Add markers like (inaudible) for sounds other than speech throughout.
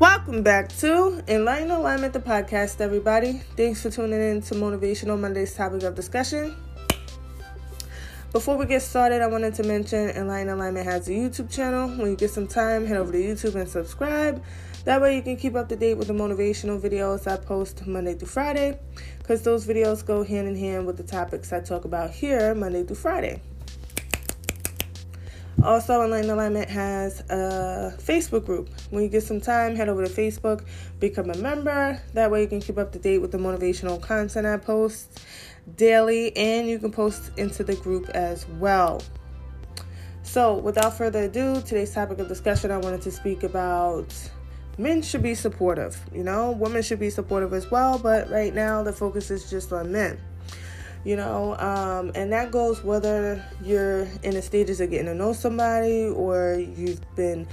Welcome back to Enlighten Alignment, the podcast, everybody. Thanks for tuning in to Motivational Monday's topic of discussion. Before we get started, I wanted to mention Enlighten Alignment has a YouTube channel. When you get some time, head over to YouTube and subscribe. That way, you can keep up to date with the motivational videos I post Monday through Friday, because those videos go hand in hand with the topics I talk about here Monday through Friday. Also, Enlighten Alignment has a Facebook group. When you get some time, head over to Facebook, become a member. That way, you can keep up to date with the motivational content I post daily, and you can post into the group as well. So, without further ado, today's topic of discussion I wanted to speak about men should be supportive. You know, women should be supportive as well, but right now the focus is just on men. You know, um, and that goes whether you're in the stages of getting to know somebody or you've been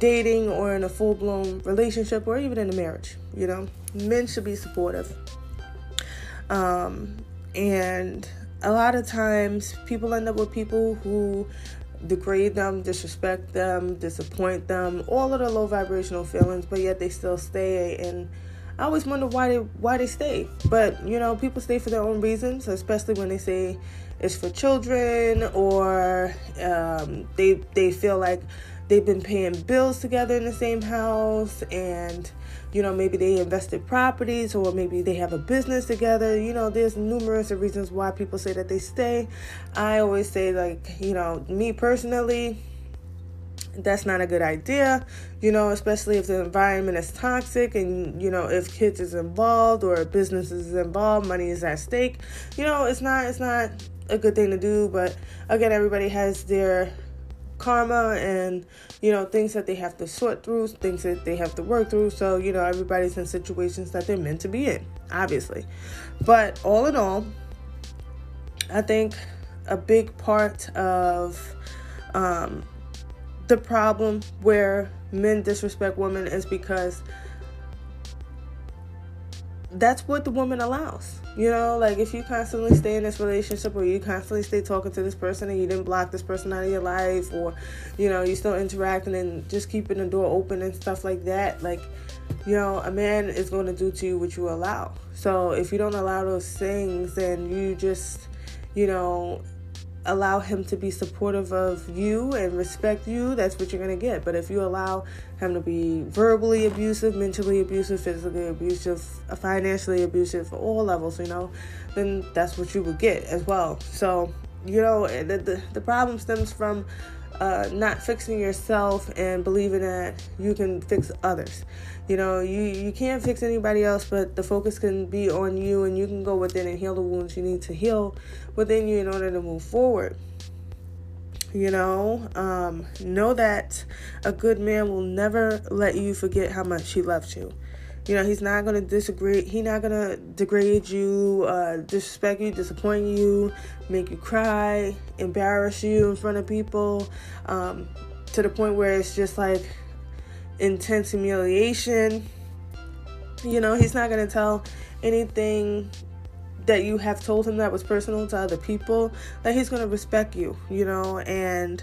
dating or in a full blown relationship or even in a marriage. You know, men should be supportive. Um, and a lot of times people end up with people who degrade them, disrespect them, disappoint them, all of the low vibrational feelings, but yet they still stay and I always wonder why they why they stay. But you know, people stay for their own reasons, especially when they say it's for children or um, they they feel like they've been paying bills together in the same house and you know maybe they invested properties or maybe they have a business together you know there's numerous reasons why people say that they stay i always say like you know me personally that's not a good idea you know especially if the environment is toxic and you know if kids is involved or business is involved money is at stake you know it's not it's not a good thing to do. But again everybody has their karma and you know things that they have to sort through things that they have to work through. So you know everybody's in situations that they're meant to be in obviously. But all in all i think a big part of um, the problem where men disrespect women is because that's what the woman allows. You know, like if you constantly stay in this relationship or you constantly stay talking to this person and you didn't block this person out of your life or, you know, you still interacting and just keeping the door open and stuff like that, like, you know, a man is going to do to you what you allow. So if you don't allow those things, then you just, you know, allow him to be supportive of you and respect you, that's what you're going to get. But if you allow him to be verbally abusive, mentally abusive, physically abusive, financially abusive, all levels, you know, then that's what you would get as well. So, you know, the, the, the problem stems from uh, not fixing yourself and believing that you can fix others. You know, you, you can't fix anybody else, but the focus can be on you and you can go within and heal the wounds you need to heal within you in order to move forward. You know, um, know that a good man will never let you forget how much he loves you. You know, he's not gonna disagree. He's not gonna degrade you, uh, disrespect you, disappoint you, make you cry, embarrass you in front of people, um, to the point where it's just like intense humiliation. You know, he's not gonna tell anything that you have told him that was personal to other people. That he's gonna respect you. You know, and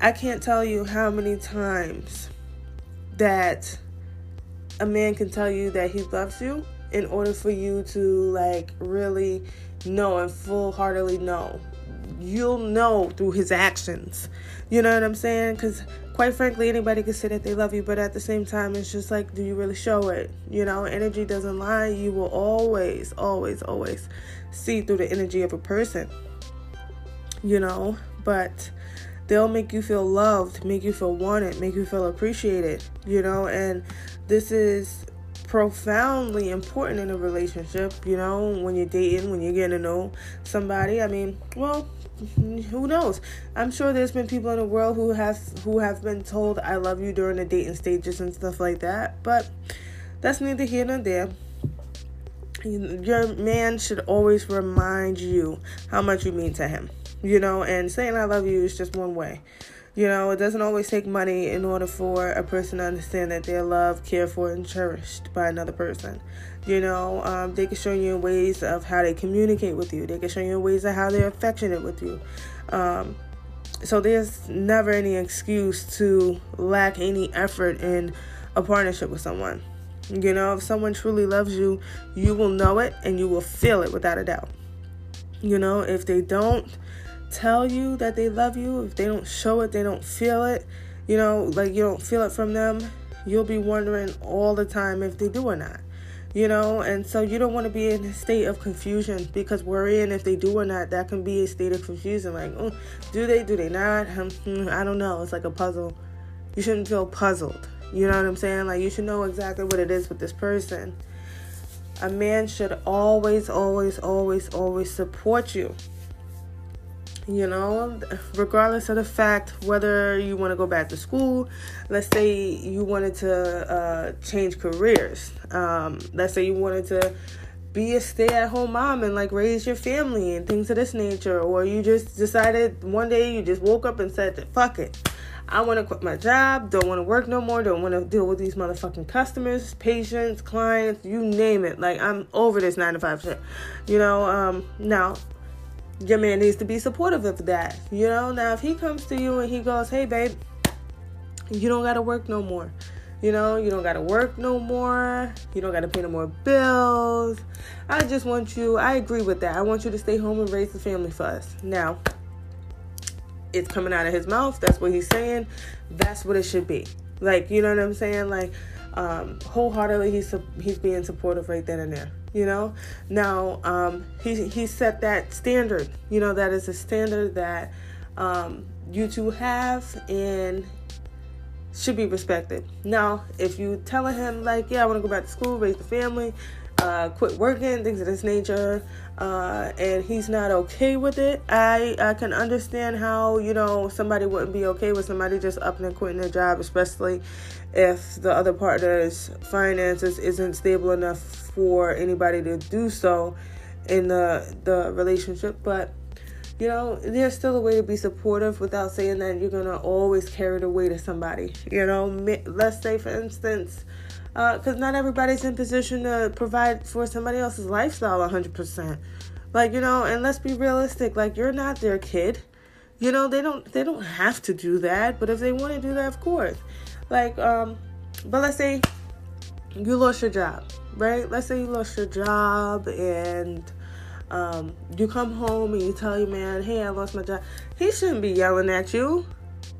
I can't tell you how many times that a man can tell you that he loves you in order for you to like really know and full heartedly know. You'll know through his actions. You know what I'm saying? Because quite frankly, anybody can say that they love you, but at the same time, it's just like, do you really show it? You know, energy doesn't lie. You will always, always, always see through the energy of a person. You know, but they'll make you feel loved, make you feel wanted, make you feel appreciated, you know, and this is profoundly important in a relationship, you know, when you're dating, when you're getting to know somebody. I mean, well, who knows? I'm sure there's been people in the world who have who have been told I love you during the dating stages and stuff like that, but that's neither here nor there. Your man should always remind you how much you mean to him you know, and saying I love you is just one way. You know, it doesn't always take money in order for a person to understand that they're loved, cared for, and cherished by another person. You know, um, they can show you ways of how they communicate with you. They can show you ways of how they're affectionate with you. Um, so there's never any excuse to lack any effort in a partnership with someone. You know, if someone truly loves you, you will know it and you will feel it without a doubt. You know, if they don't tell you that they love you, if they don't show it, they don't feel it, you know, like you don't feel it from them, you'll be wondering all the time if they do or not. You know, and so you don't want to be in a state of confusion because worrying if they do or not, that can be a state of confusion. Like, oh, do they, do they not? Hmm, I don't know. It's like a puzzle. You shouldn't feel puzzled. You know what I'm saying? Like, you should know exactly what it is with this person. A man should always, always, always, always support you you know, regardless of the fact whether you want to go back to school, let's say you wanted to uh, change careers, um, let's say you wanted to be a stay at home mom and like raise your family and things of this nature, or you just decided one day you just woke up and said, fuck it. I want to quit my job, don't want to work no more, don't want to deal with these motherfucking customers, patients, clients, you name it. Like, I'm over this nine to five shit. You know, um, now, your man needs to be supportive of that. You know, now if he comes to you and he goes, hey, babe, you don't got to work no more. You know, you don't got to work no more. You don't got to pay no more bills. I just want you, I agree with that. I want you to stay home and raise the family for us. Now, it's coming out of his mouth. That's what he's saying. That's what it should be. Like, you know what I'm saying? Like, um, wholeheartedly, he's, he's being supportive right then and there you know? Now um, he, he set that standard you know that is a standard that um, you two have and should be respected. Now if you telling him like yeah i want to go back to school raise the family uh, quit working things of this nature uh, and he's not okay with it. I i can understand how you know somebody wouldn't be okay with somebody just up and quitting their job especially if the other partner's finances isn't stable enough for anybody to do so in the the relationship. But you know there's still a way to be supportive without saying that you're gonna always carry the weight of somebody you know. Let's say for instance because uh, not everybody's in position to provide for somebody else's lifestyle 100% like you know and let's be realistic like you're not their kid you know they don't they don't have to do that but if they want to do that of course like um but let's say you lost your job right? Let's say you lost your job and um, you come home and you tell your man, hey, I lost my job. He shouldn't be yelling at you.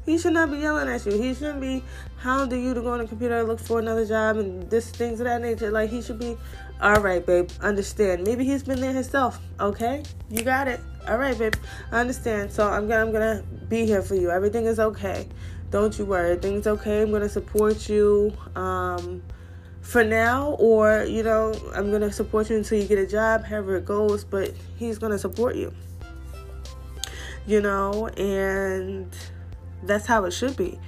He should not be yelling at you. He shouldn't be hounding you to go on the computer and look for another job and this things of that nature. Like he should be, all right, babe, understand. Maybe he's been there himself. Okay, you got it. All right, babe, I understand. So I'm gonna I'm gonna be here for you. Everything is okay. Don't you worry. Everything's okay. I'm gonna support you. Um, for now, or you know, I'm gonna support you until you get a job, however it goes, but he's gonna support you. You know, and that's how it should be.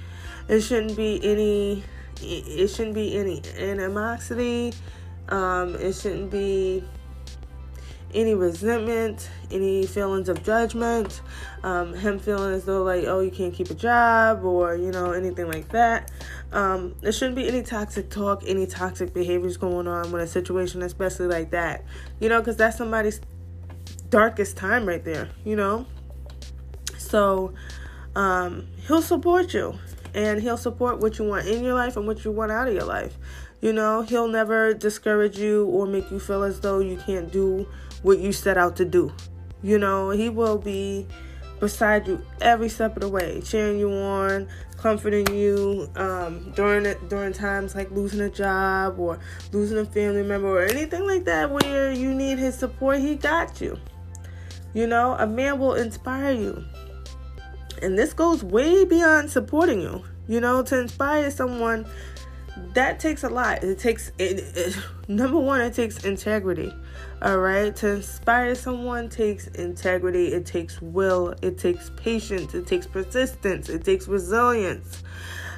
It shouldn't be any it shouldn't be any animosity. Um, it shouldn't be any resentment, any feelings of judgment, um, him feeling as though like, oh, you can't keep a job or you know anything like that. Um, there shouldn't be any toxic talk, any toxic behaviors going on with a situation, especially like that. You know, because that's somebody's darkest time right there. You know, so um, he'll support you and he'll support what you want in your life and what you want out of your life. You know, he'll never discourage you or make you feel as though you can't do what you set out to do. You know, he will be beside you every step of the way, cheering you on, comforting you um, during it during times like losing a job or losing a family member or anything like that where you need his support. He got you. You know, a man will inspire you, and this goes way beyond supporting you. You know, to inspire someone that takes a lot. It takes it, it, (laughs) number one, it takes integrity. All right, to inspire someone takes integrity. It takes will. It takes patience. It takes persistence. It takes resilience.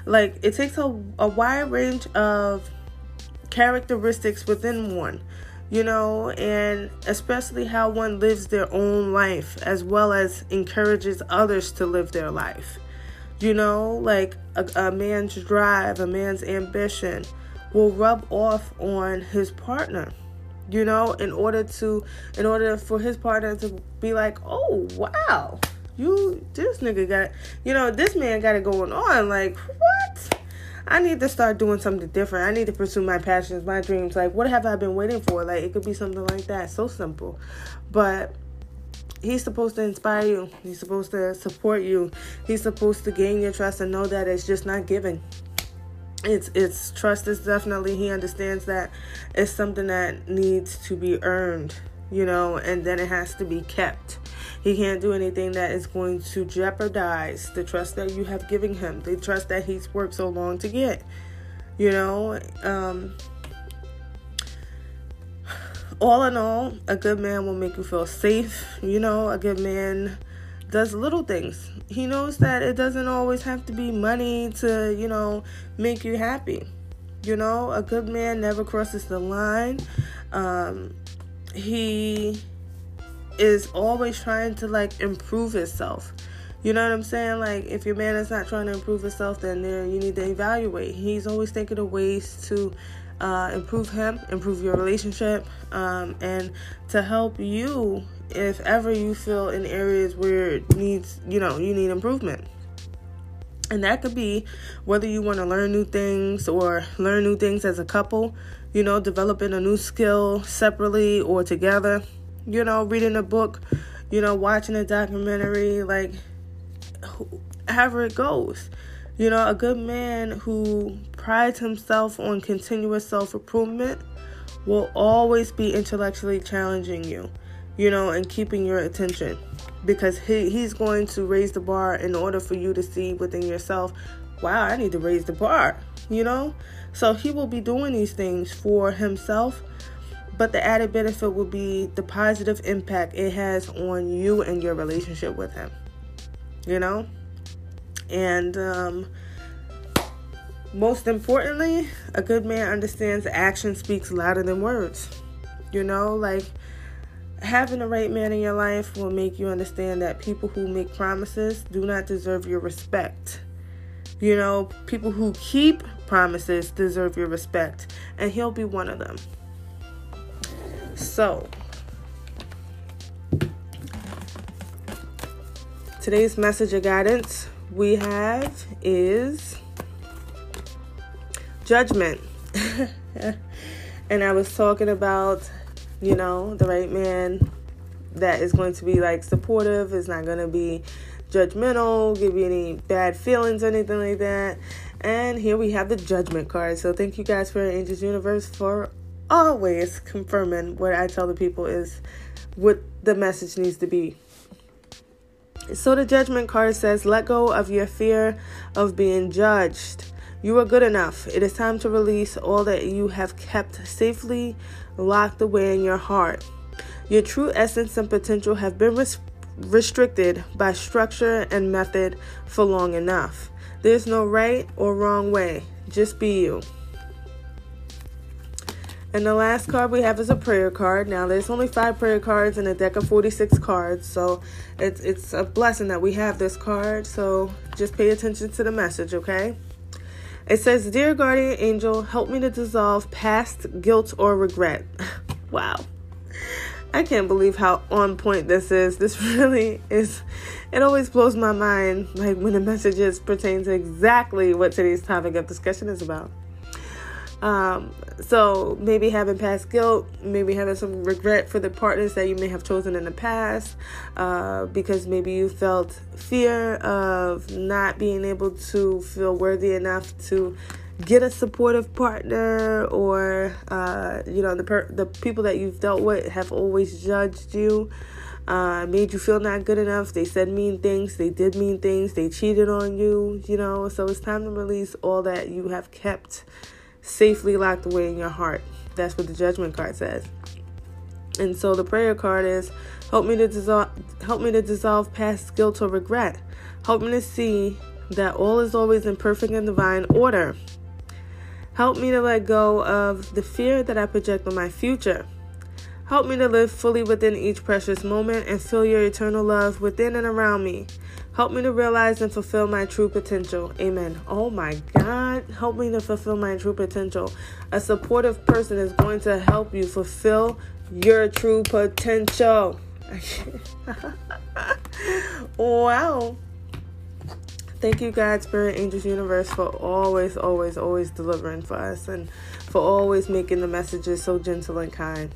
Like it takes a, a wide range of characteristics within one, you know, and especially how one lives their own life as well as encourages others to live their life. You know, like a, a man's drive, a man's ambition will rub off on his partner you know in order to in order for his partner to be like oh wow you this nigga got you know this man got it going on like what I need to start doing something different. I need to pursue my passions, my dreams. Like, what have I been waiting for? Like, it could be something like that. So simple. But he's supposed to inspire you. He's supposed to support you. He's supposed to gain your trust and know that it's just not given. It's it's trust is definitely he understands that it's something that needs to be earned, you know, and then it has to be kept. He can't do anything that is going to jeopardize the trust that you have given him, the trust that he's worked so long to get. You know, um, all in all, a good man will make you feel safe. You know, a good man does little things. He knows that it doesn't always have to be money to, you know, make you happy. You know, a good man never crosses the line. Um, he is always trying to like improve himself. You know what I'm saying? Like, if your man is not trying to improve himself, then there you need to evaluate. He's always thinking of ways to uh, improve him, improve your relationship, um, and to help you if ever you feel in areas where it needs, you know, you need improvement. And that could be whether you want to learn new things or learn new things as a couple, you know, developing a new skill separately or together, you know, reading a book, you know, watching a documentary, like however it goes. You know, a good man who prides himself on continuous self improvement will always be intellectually challenging you, you know, and keeping your attention because he, he's going to raise the bar in order for you to see within yourself, wow, I need to raise the bar, you know? So he will be doing these things for himself, but the added benefit will be the positive impact it has on you and your relationship with him, you know? And um, most importantly, a good man understands action speaks louder than words. You know, like having the right man in your life will make you understand that people who make promises do not deserve your respect. You know, people who keep promises deserve your respect, and he'll be one of them. So, today's message of guidance we have is judgment. (laughs) and I was talking about, you know, the right man that is going to be like supportive, is not going to be judgmental, give you any bad feelings or anything like that. And here we have the judgment card. So thank you guys for Angels Universe for always confirming what I tell the people is what the message needs to be. So the judgment card says, let go of your fear of being judged. You are good enough. It is time to release all that you have kept safely locked away in your heart. Your true essence and potential have been res- restricted by structure and method for long enough. There's no right or wrong way. Just be you. And the last card we have is a prayer card. Now, there's only five prayer cards in a deck of 46 cards, so it's it's a blessing that we have this card. So just pay attention to the message, okay? It says, "Dear guardian angel, help me to dissolve past guilt or regret." (laughs) wow. I can't believe how on point this is. This (laughs) really is it always blows my mind like when the messages pertain to exactly what today's topic of discussion is about. Um, so maybe having past guilt, maybe having some regret for the partners that you may have chosen in the past, uh, because maybe you felt fear of not being able to feel worthy enough to get a supportive partner, or uh, you know the per- the people that you've dealt with have always judged you. Uh, made you feel not good enough. They said mean things. They did mean things. They cheated on you, you know. So it's time to release all that you have kept safely locked away in your heart. That's what the judgment card says. And so the prayer card is help me to dissolve help me to dissolve past guilt or regret. Help me to see that all is always in perfect and divine order. Help me to let go of the fear that I project on my future. Help me to live fully within each precious moment and feel your eternal love within and around me. Help me to realize and fulfill my true potential. Amen. Oh my God. Help me to fulfill my true potential. A supportive person is going to help you fulfill your true potential. (laughs) wow. thank you, God, Spirit, Angels, Universe, for always, always, always delivering for us and for always making the messages so gentle and kind.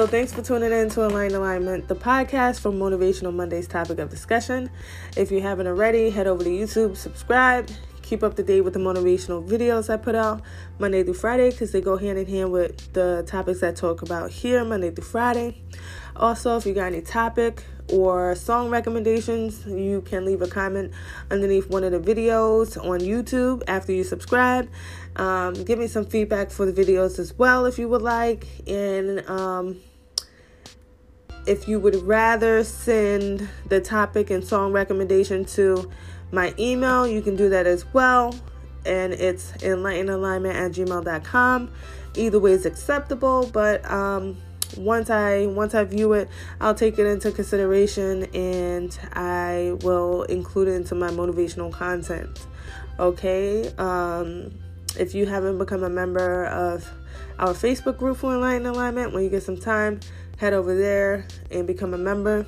So, thanks for tuning in to Align Alignment, the podcast for Motivational Monday's topic of discussion. If you haven't already, head over to YouTube, subscribe, keep up to date with the motivational videos I put out Monday through Friday because they go hand in hand with the topics I talk about here Monday through Friday. Also, if you got any topic or song recommendations, you can leave a comment underneath one of the videos on YouTube after you subscribe. Um, give me some feedback for the videos as well if you would like. And um, if you would rather send the topic and song recommendation to my email, you can do that as well. And it's enlightenalignment at gmail.com. Either way is acceptable, but um, once I once I view it, I'll take it into consideration and I will include it into my motivational content. Okay. Um, if you haven't become a member of our Facebook group for Enlighten Alignment, when you get some time, head over there and become a member.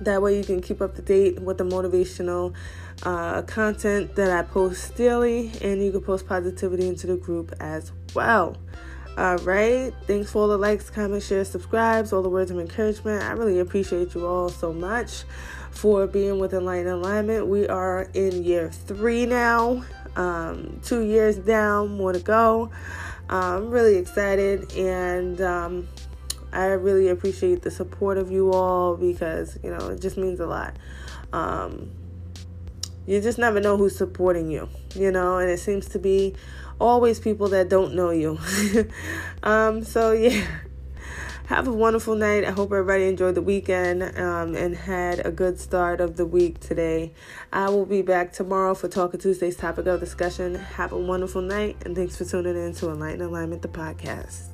That way, you can keep up to date with the motivational uh, content that I post daily, and you can post positivity into the group as well. All right. Thanks for all the likes, comments, shares, subscribes, all the words of encouragement. I really appreciate you all so much for being with Enlighten Alignment. We are in year three now, um, two years down, more to go. I'm really excited and um, I really appreciate the support of you all because, you know, it just means a lot. Um, you just never know who's supporting you, you know, and it seems to be always people that don't know you. (laughs) um, so, yeah. Have a wonderful night. I hope everybody enjoyed the weekend um, and had a good start of the week today. I will be back tomorrow for Talking Tuesday's topic of discussion. Have a wonderful night, and thanks for tuning in to Enlighten Alignment, the podcast.